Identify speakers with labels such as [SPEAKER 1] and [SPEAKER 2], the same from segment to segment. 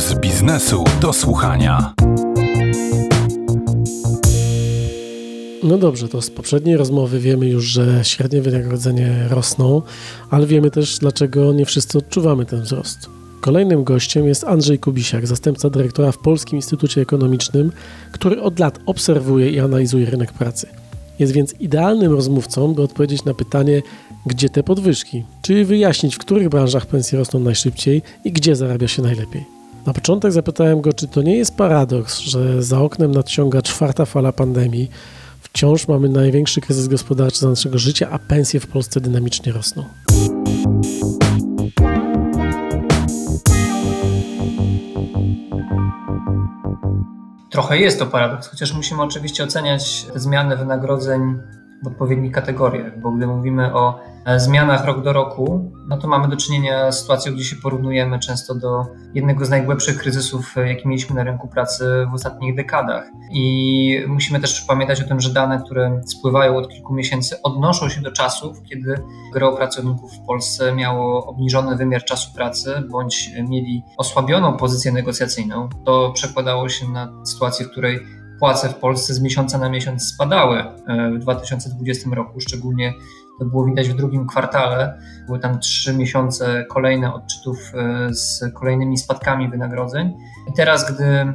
[SPEAKER 1] z biznesu do słuchania.
[SPEAKER 2] No dobrze, to z poprzedniej rozmowy wiemy już, że średnie wynagrodzenia rosną, ale wiemy też, dlaczego nie wszyscy odczuwamy ten wzrost. Kolejnym gościem jest Andrzej Kubisiak, zastępca dyrektora w Polskim Instytucie Ekonomicznym, który od lat obserwuje i analizuje rynek pracy. Jest więc idealnym rozmówcą, by odpowiedzieć na pytanie, gdzie te podwyżki, czyli wyjaśnić, w których branżach pensje rosną najszybciej i gdzie zarabia się najlepiej. Na początek zapytałem go, czy to nie jest paradoks, że za oknem nadciąga czwarta fala pandemii, wciąż mamy największy kryzys gospodarczy naszego życia, a pensje w Polsce dynamicznie rosną.
[SPEAKER 3] Trochę jest to paradoks, chociaż musimy oczywiście oceniać te zmiany wynagrodzeń w odpowiednich kategoriach, bo gdy mówimy o e, zmianach rok do roku, no to mamy do czynienia z sytuacją, gdzie się porównujemy często do jednego z najgłębszych kryzysów, e, jaki mieliśmy na rynku pracy w ostatnich dekadach. I musimy też pamiętać o tym, że dane, które spływają od kilku miesięcy, odnoszą się do czasów, kiedy gro pracowników w Polsce miało obniżony wymiar czasu pracy, bądź mieli osłabioną pozycję negocjacyjną. To przekładało się na sytuację, w której płace w Polsce z miesiąca na miesiąc spadały e, w 2020 roku, szczególnie to było widać w drugim kwartale. Były tam trzy miesiące kolejne odczytów e, z kolejnymi spadkami wynagrodzeń. I teraz, gdy e,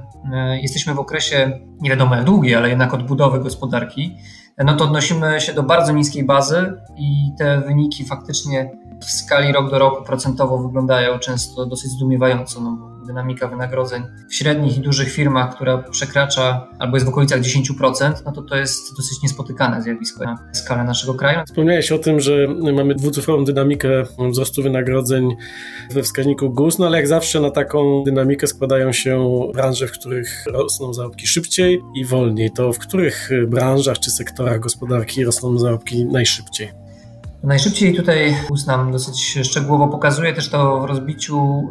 [SPEAKER 3] jesteśmy w okresie nie wiadomo jak długiej, ale jednak odbudowy gospodarki, no to odnosimy się do bardzo niskiej bazy i te wyniki faktycznie w skali rok do roku procentowo wyglądają często dosyć zdumiewająco. No, dynamika wynagrodzeń w średnich i dużych firmach, która przekracza albo jest w okolicach 10%, no to to jest dosyć niespotykane zjawisko na skalę naszego kraju.
[SPEAKER 2] Wspomniałeś o tym, że mamy dwucyfrową dynamikę wzrostu wynagrodzeń we wskaźniku GUS, no ale jak zawsze na taką dynamikę składają się branże, w których rosną zarobki szybciej i wolniej. To w których branżach czy sektorach gospodarki rosną zarobki najszybciej?
[SPEAKER 3] Najszybciej tutaj GUS nam dosyć szczegółowo pokazuje też to w rozbiciu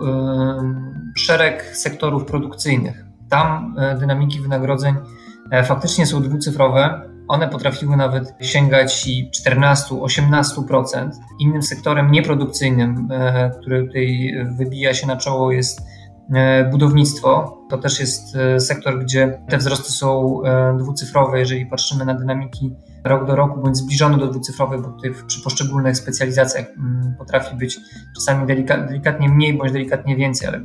[SPEAKER 3] szereg sektorów produkcyjnych. Tam e, dynamiki wynagrodzeń e, faktycznie są dwucyfrowe. One potrafiły nawet sięgać 14-18%. Innym sektorem nieprodukcyjnym, e, który tutaj wybija się na czoło, jest budownictwo. To też jest sektor, gdzie te wzrosty są dwucyfrowe, jeżeli patrzymy na dynamiki rok do roku, bądź zbliżony do dwucyfrowej, bo tutaj przy poszczególnych specjalizacjach mm, potrafi być czasami delikatnie mniej, bądź delikatnie więcej, ale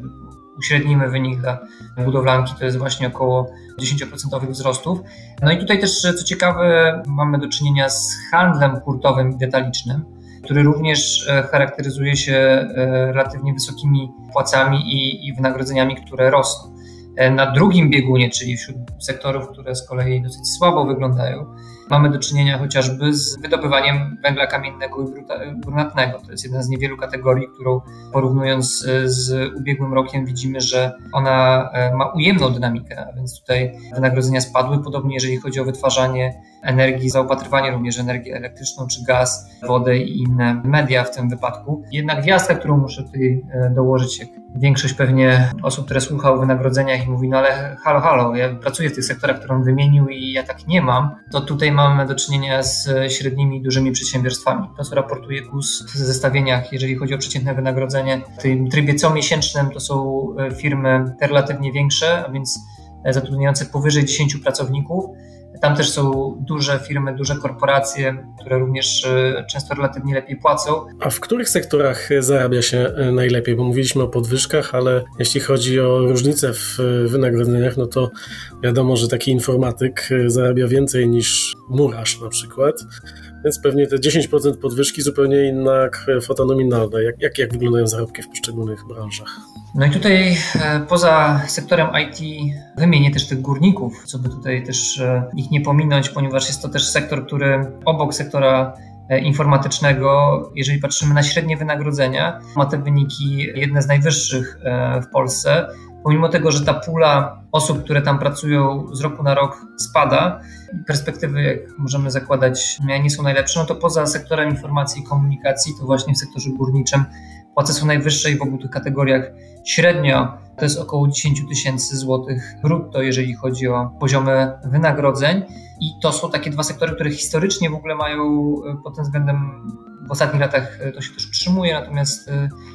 [SPEAKER 3] uśrednimy wynik dla budowlanki, to jest właśnie około 10% wzrostów. No i tutaj też, co ciekawe, mamy do czynienia z handlem hurtowym i detalicznym, który również e, charakteryzuje się e, relatywnie wysokimi płacami i, i wynagrodzeniami, które rosną. E, na drugim biegunie, czyli wśród sektorów, które z kolei dosyć słabo wyglądają, mamy do czynienia chociażby z wydobywaniem węgla kamiennego i brunatnego. To jest jedna z niewielu kategorii, którą porównując e, z ubiegłym rokiem widzimy, że ona e, ma ujemną dynamikę, a więc tutaj wynagrodzenia spadły. Podobnie jeżeli chodzi o wytwarzanie energii, zaopatrywanie również energię elektryczną czy gaz, wodę i inne media w tym wypadku. Jedna gwiazdka, którą muszę tutaj dołożyć, jak większość pewnie osób, które słucha o wynagrodzeniach i mówi, no ale halo, halo, ja pracuję w tych sektorach, które on wymienił i ja tak nie mam, to tutaj mamy do czynienia z średnimi i dużymi przedsiębiorstwami. To, co raportuje GUS w zestawieniach, jeżeli chodzi o przeciętne wynagrodzenie, w tym trybie comiesięcznym to są e, firmy relatywnie większe, a więc e, zatrudniające powyżej 10 pracowników, tam też są duże firmy, duże korporacje, które również e, często relatywnie lepiej płacą.
[SPEAKER 2] A w których sektorach zarabia się e, najlepiej? Bo mówiliśmy o podwyżkach, ale jeśli chodzi o różnice w wynagrodzeniach, no to wiadomo, że taki informatyk e, zarabia więcej niż murarz na przykład. Więc pewnie te 10% podwyżki zupełnie inna kwota nominalna. Jak, jak, jak wyglądają zarobki w poszczególnych branżach?
[SPEAKER 3] No i tutaj e, poza sektorem IT wymienię też tych górników, co by tutaj też e, ich nie pominąć, ponieważ jest to też sektor, który obok sektora e, informatycznego, jeżeli patrzymy na średnie wynagrodzenia, ma te wyniki jedne z najwyższych w Polsce. Pomimo tego, że ta pula osób, które tam pracują z roku na rok spada, perspektywy, jak możemy zakładać, nie są najlepsze, no to poza sektorem informacji i komunikacji, to właśnie w sektorze górniczym płace są najwyższe i w obu tych kategoriach średnio to jest około 10 tysięcy złotych brutto, jeżeli chodzi o poziomy wynagrodzeń. I to są takie dwa sektory, które historycznie w ogóle mają e, pod tym względem w ostatnich latach e, to się też utrzymuje, natomiast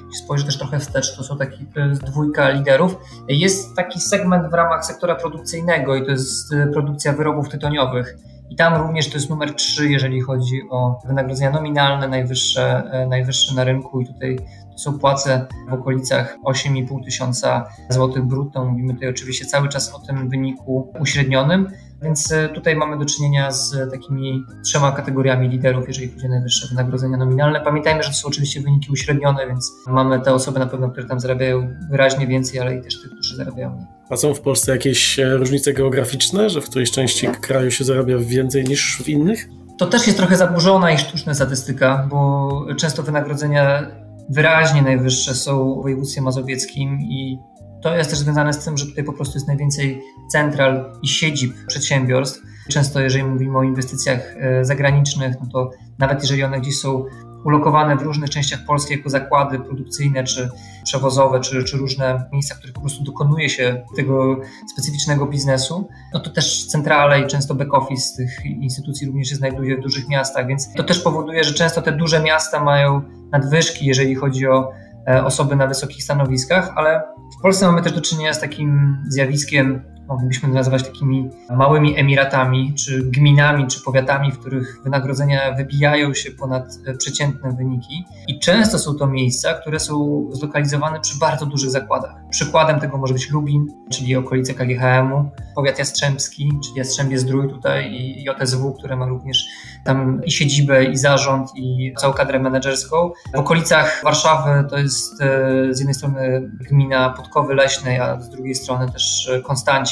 [SPEAKER 3] jeśli spojrzy też trochę wstecz, to są taki dwójka liderów. Jest taki segment w ramach sektora produkcyjnego i to jest produkcja wyrobów tytoniowych. I tam również to jest numer 3, jeżeli chodzi o wynagrodzenia nominalne, najwyższe, najwyższe na rynku. I tutaj są płace w okolicach 8,5 tysiąca złotych brutto. Mówimy tutaj oczywiście cały czas o tym wyniku uśrednionym. Więc e, tutaj mamy do czynienia z takimi trzema kategoriami liderów, jeżeli chodzi o najwyższe wynagrodzenia nominalne. Pamiętajmy, że to są oczywiście wyniki uśrednione, więc mamy te osoby na pewno, które tam zarabiają wyraźnie więcej, ale i też tych, którzy zarabiają mniej.
[SPEAKER 2] A są w Polsce jakieś e, różnice geograficzne, że w którejś części kraju się zarabia więcej niż w innych?
[SPEAKER 3] To też jest trochę zaburzona i sztuczna statystyka, bo często wynagrodzenia wyraźnie najwyższe są w województwie mazowieckim i to jest też związane z tym, że tutaj po prostu jest najwięcej central i siedzib przedsiębiorstw. Często, jeżeli mówimy o inwestycjach e, zagranicznych, no to nawet jeżeli one gdzieś są ulokowane w różnych częściach Polski jako zakłady produkcyjne, czy przewozowe, czy, czy różne miejsca, w których po prostu dokonuje się tego specyficznego biznesu, no to też centrale i często back office tych instytucji również się znajduje w dużych miastach, więc to też powoduje, że często te duże miasta mają nadwyżki, jeżeli chodzi o e, osoby na wysokich stanowiskach, ale w Polsce mamy też do czynienia z takim zjawiskiem moglibyśmy nazywać takimi małymi emiratami, czy gminami, czy powiatami, w których wynagrodzenia wybijają się ponad e, przeciętne wyniki. I często są to miejsca, które są zlokalizowane przy bardzo dużych zakładach. Przykładem tego może być Lubin, czyli okolice KGHM-u, powiat Jastrzębski, czyli Jastrzębie Zdrój tutaj i JSW, które ma również tam i siedzibę, i zarząd, i całą kadrę menedżerską. W okolicach Warszawy to jest e, z jednej strony gmina Podkowy Leśnej, a z drugiej strony też e,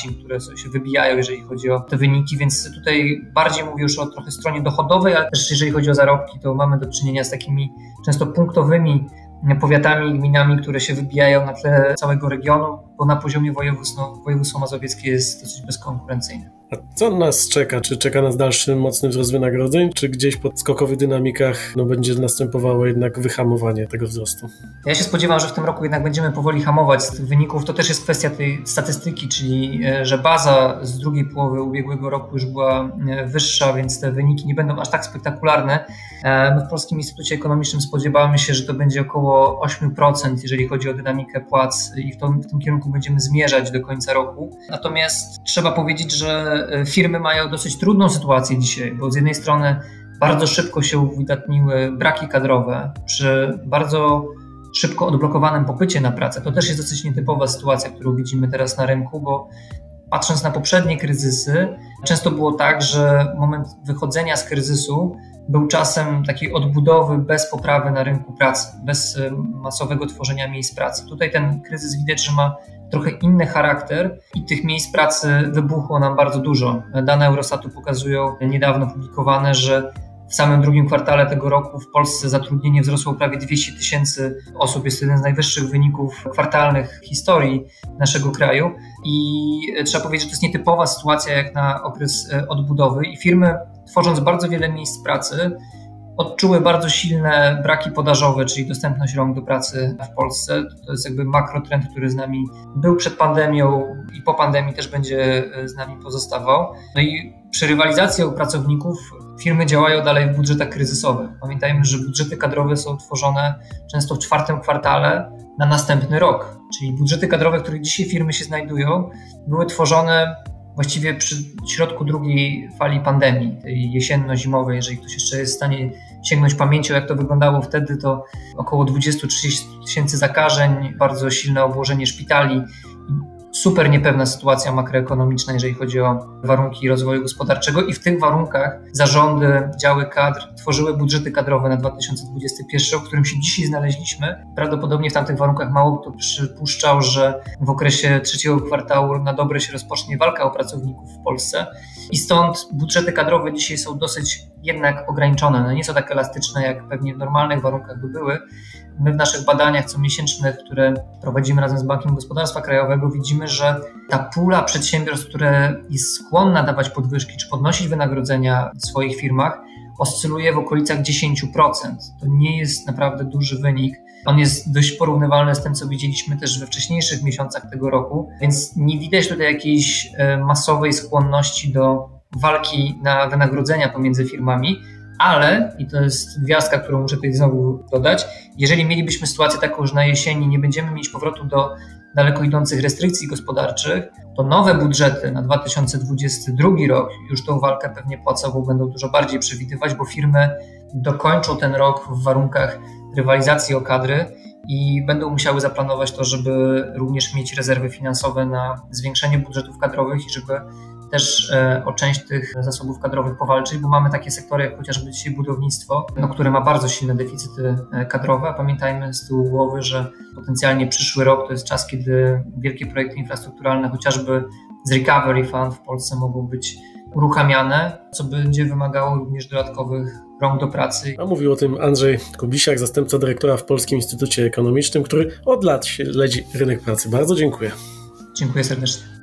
[SPEAKER 3] Które się wybijają, jeżeli chodzi o te wyniki, więc tutaj bardziej mówię już o trochę stronie dochodowej, ale też jeżeli chodzi o zarobki, to mamy do czynienia z takimi często punktowymi powiatami i gminami, które się wybijają na tle całego regionu, bo na poziomie województwa, województwo mazowieckie jest dosyć bezkonkurencyjne.
[SPEAKER 2] A co nas czeka? Czy czeka nas dalszy mocny wzrost wynagrodzeń, czy gdzieś po skokowych dynamikach no, będzie następowało jednak wyhamowanie tego wzrostu?
[SPEAKER 3] Ja się spodziewam, że w tym roku jednak będziemy powoli hamować z tych wyników. To też jest kwestia tej statystyki, czyli e, że baza z drugiej połowy ubiegłego roku już była e, wyższa, więc te wyniki nie będą aż tak spektakularne. E, my w Polskim Instytucie Ekonomicznym spodziewamy się, że to będzie około 8%, jeżeli chodzi o dynamikę płac i w, to, w tym kierunku będziemy zmierzać do końca roku. Natomiast trzeba powiedzieć, że E, firmy mają dosyć trudną sytuację dzisiaj, bo z jednej strony bardzo szybko się uwydatniły braki kadrowe przy bardzo szybko odblokowanym popycie na pracę. To też jest dosyć nietypowa sytuacja, którą widzimy teraz na rynku, bo patrząc na poprzednie kryzysy, często było tak, że moment wychodzenia z kryzysu był czasem takiej odbudowy bez poprawy na rynku pracy, bez e, masowego tworzenia miejsc pracy. Tutaj ten kryzys widać, że ma trochę inny charakter i tych miejsc pracy wybuchło nam bardzo dużo. Dane Eurostatu pokazują niedawno publikowane, że w samym drugim kwartale tego roku w Polsce zatrudnienie wzrosło prawie 200 tysięcy osób. Jest to jeden z najwyższych wyników kwartalnych historii naszego kraju. I trzeba powiedzieć, że to jest nietypowa sytuacja jak na okres e, odbudowy i firmy, tworząc bardzo wiele miejsc pracy, odczuły bardzo silne braki podażowe, czyli dostępność rąk do pracy w Polsce. To jest jakby makrotrend, który z nami był przed pandemią i po pandemii też będzie e, z nami pozostawał. No i przy rywalizacji o pracowników firmy działają dalej w budżetach kryzysowych. Pamiętajmy, że budżety kadrowe są tworzone często w czwartym kwartale na następny rok. Czyli budżety kadrowe, w których dzisiaj firmy się znajdują, były tworzone właściwie przy środku drugiej fali pandemii, tej jesienno-zimowej, jeżeli ktoś jeszcze jest w stanie sięgnąć pamięcią, jak to wyglądało wtedy, to około 20-30 tysięcy zakażeń, bardzo silne obłożenie szpitali, super niepewna sytuacja makroekonomiczna, jeżeli chodzi o warunki rozwoju gospodarczego i w tych warunkach zarządy, działy kadr tworzyły budżety kadrowe na 2021, o którym się dzisiaj znaleźliśmy. Prawdopodobnie w tamtych warunkach mało kto przypuszczał, że w okresie trzeciego kwartału na dobre się rozpocznie walka o pracowników w Polsce i stąd budżety kadrowe dzisiaj są dosyć jednak ograniczone. No nie są tak elastyczne, jak pewnie w normalnych warunkach by były. My w naszych badaniach comiesięcznych, które prowadzimy razem z Bankiem Gospodarstwa Krajowego, widzimy, że ta pula przedsiębiorstw, które jest skłonna dawać podwyżki czy podnosić wynagrodzenia w swoich firmach, oscyluje w okolicach 10%. To nie jest naprawdę duży wynik. On jest dość porównywalny z tym, co widzieliśmy też we wcześniejszych miesiącach tego roku, więc nie widać tutaj jakiejś e, masowej skłonności do walki na wynagrodzenia pomiędzy firmami, ale, i to jest gwiazdka, którą muszę tutaj znowu dodać, jeżeli mielibyśmy sytuację taką, że na jesieni nie będziemy mieć powrotu do daleko idących restrykcji gospodarczych, to nowe budżety na 2022 rok już tą walkę pewnie płacową będą dużo bardziej przewidywać, bo firmy dokończą ten rok w warunkach rywalizacji o kadry i będą musiały zaplanować to, żeby również mieć rezerwy finansowe na zwiększenie budżetów kadrowych i żeby też e, o część tych zasobów kadrowych powalczyć, bo mamy takie sektory jak chociażby dzisiaj budownictwo, no, które ma bardzo silne deficyty e, kadrowe, a pamiętajmy z tyłu głowy, że potencjalnie przyszły rok to jest czas, kiedy wielkie projekty infrastrukturalne, chociażby z Recovery Fund w Polsce mogą być uruchamiane, co będzie wymagało również dodatkowych rąk do pracy.
[SPEAKER 2] A mówił o tym Andrzej Kubisiak, zastępca dyrektora w Polskim Instytucie Ekonomicznym, który od lat śledzi rynek pracy. Bardzo dziękuję.
[SPEAKER 3] Dziękuję serdecznie.